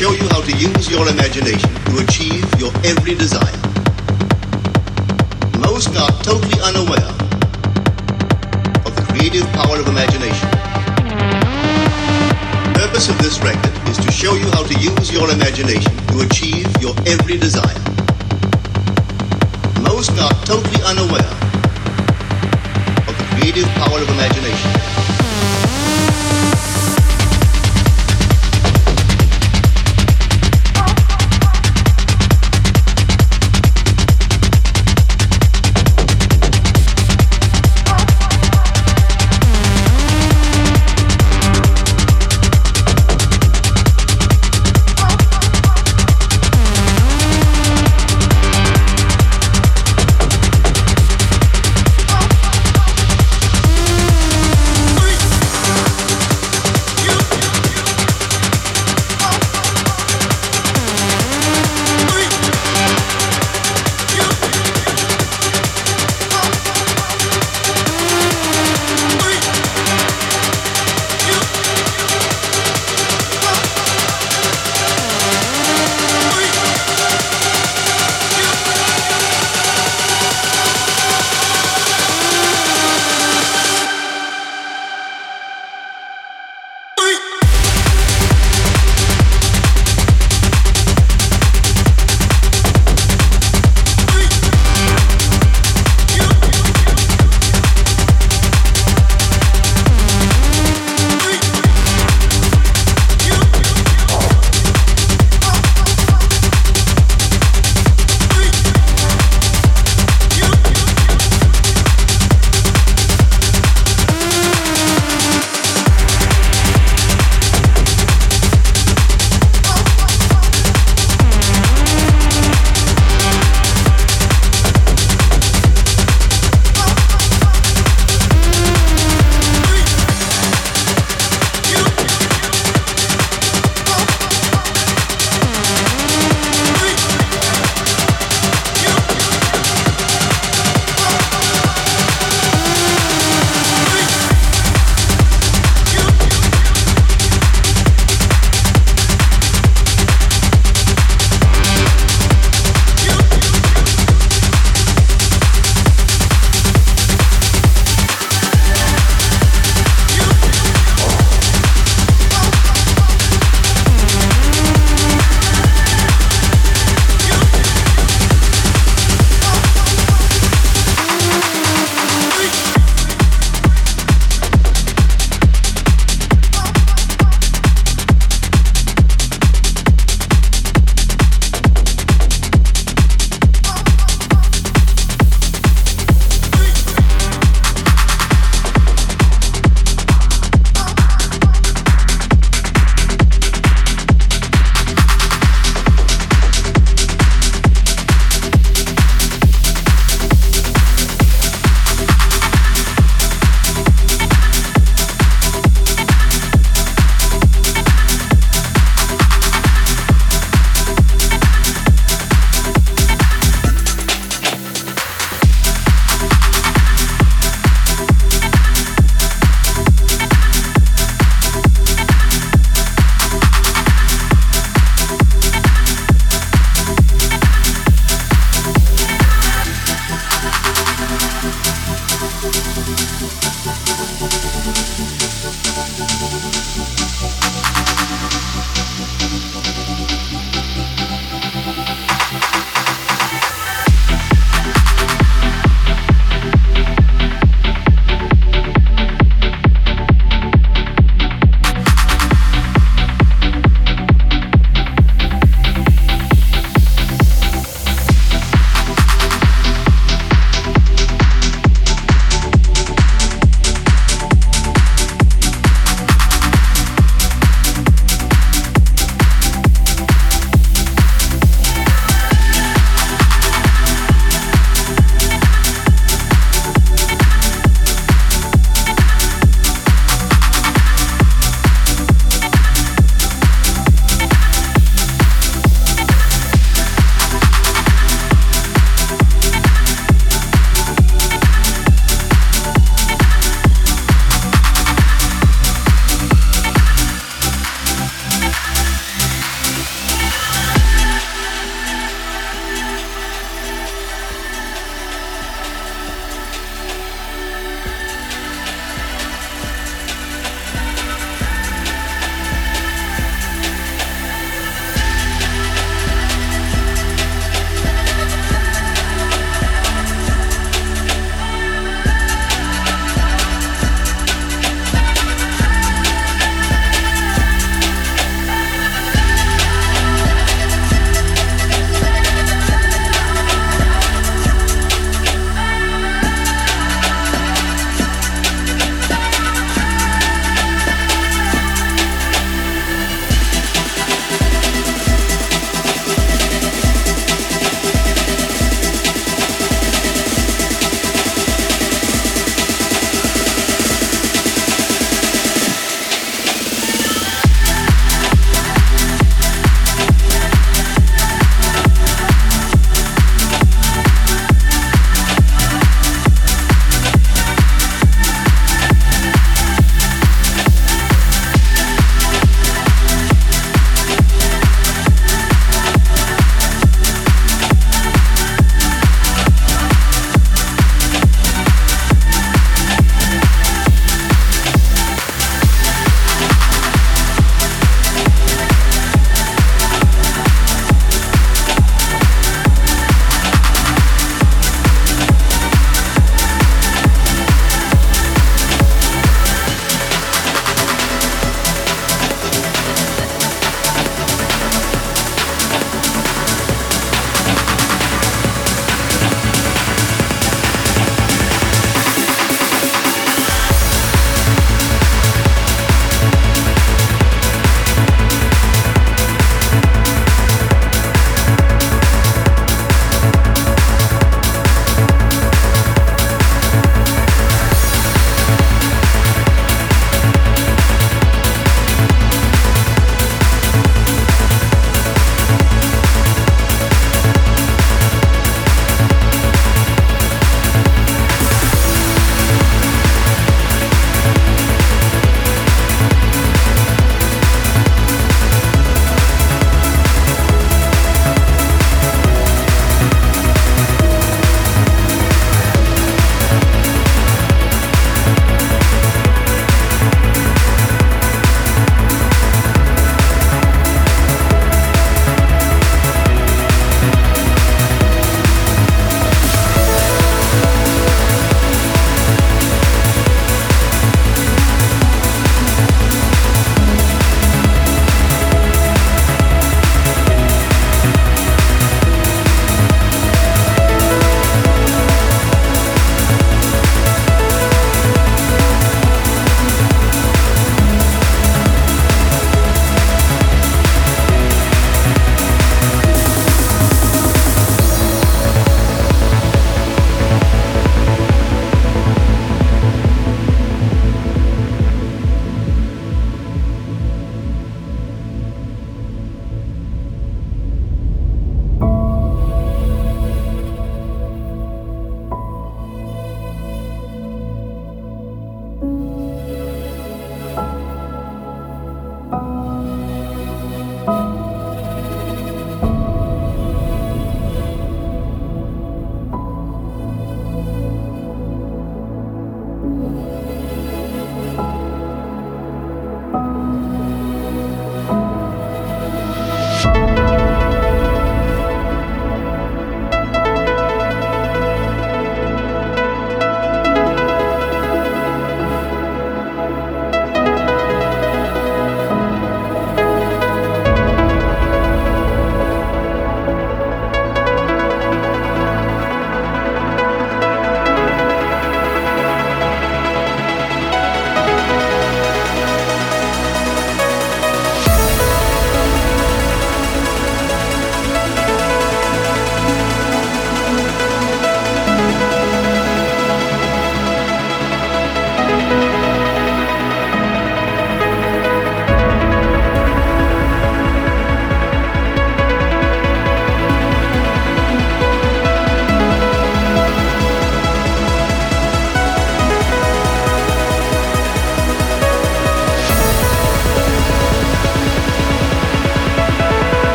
show you how to use your imagination to achieve your every desire. Most are totally unaware of the creative power of imagination. The purpose of this record is to show you how to use your imagination to achieve your every desire. Most are totally unaware of the creative power of imagination.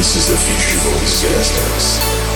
This is the future you've always.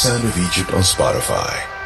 Sound of Egypt on Spotify.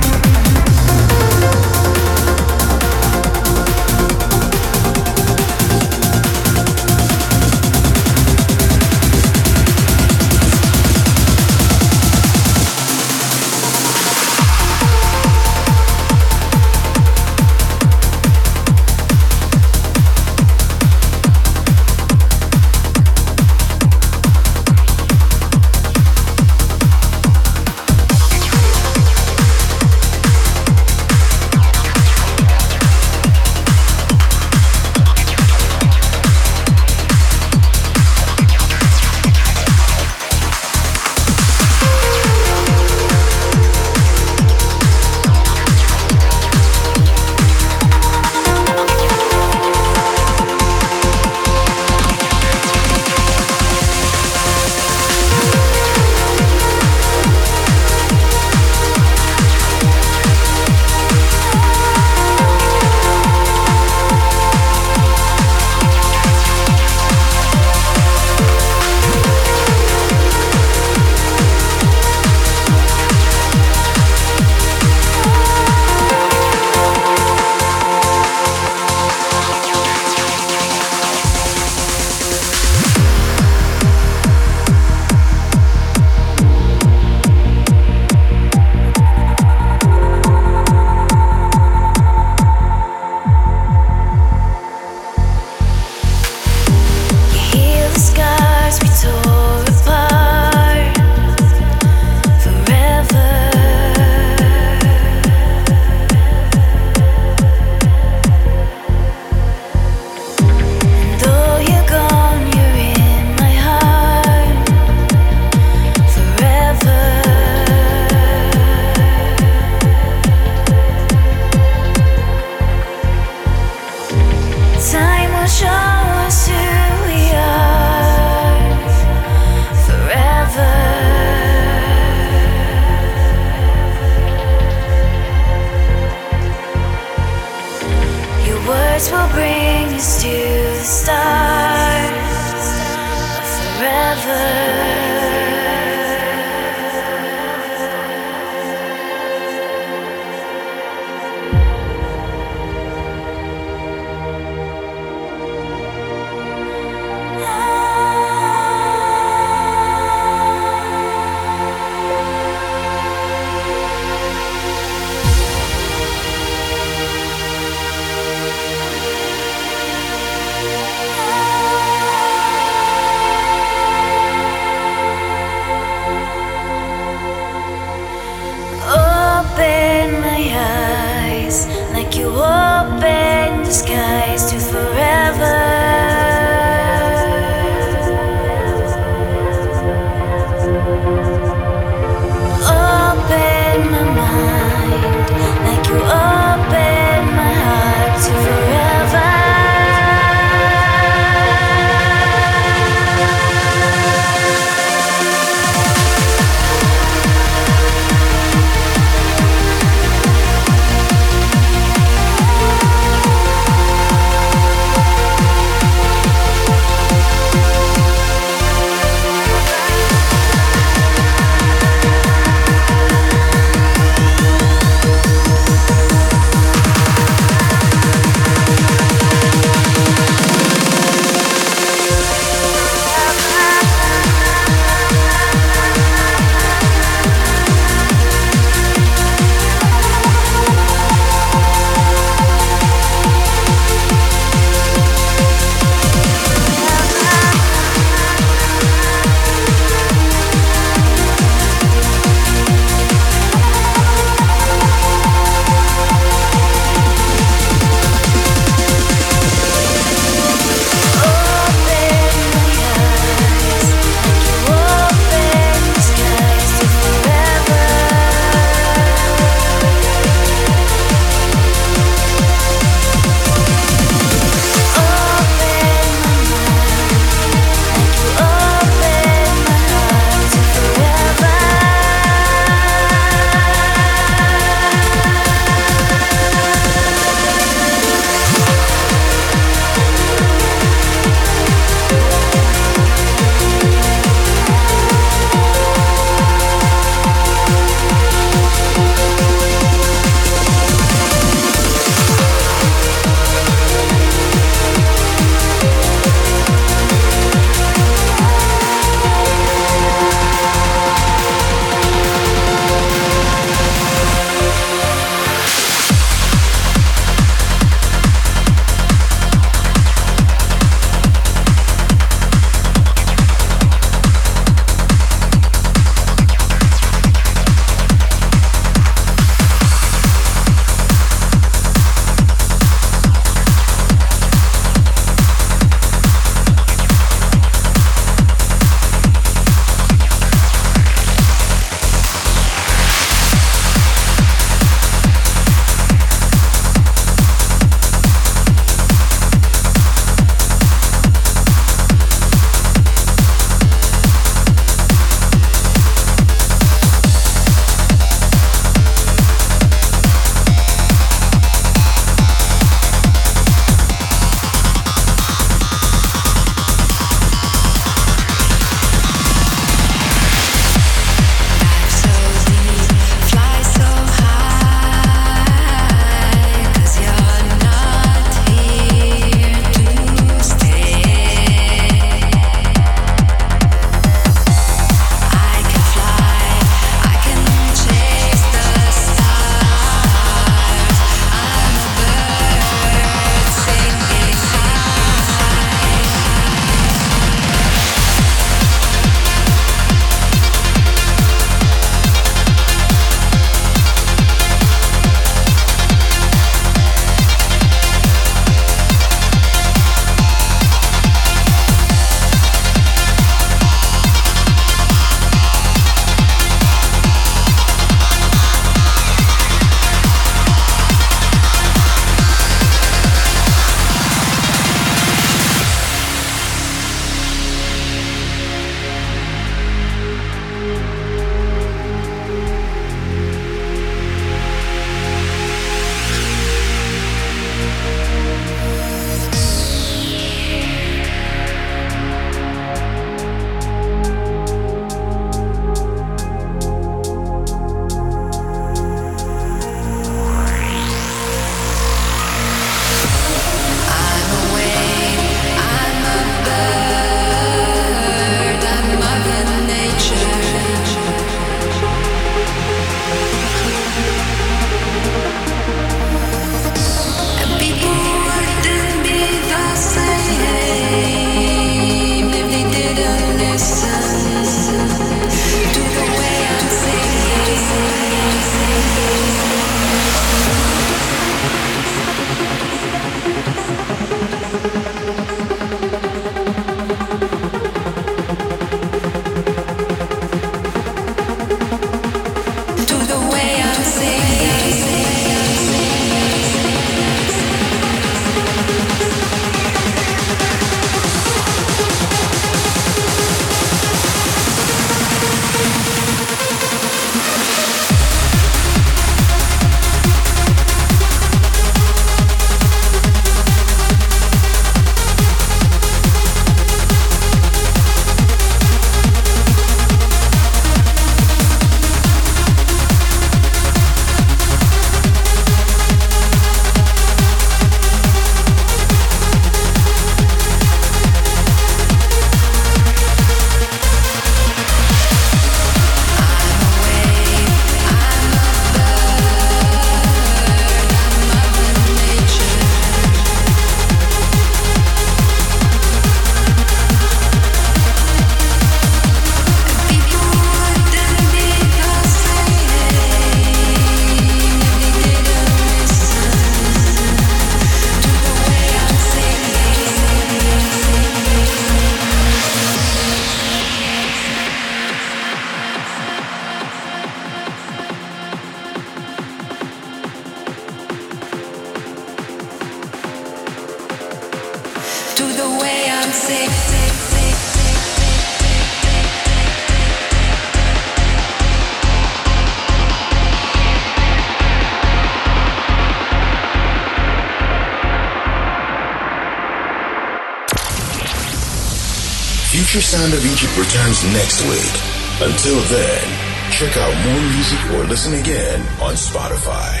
Sound of Egypt returns next week. Until then, check out more music or listen again on Spotify.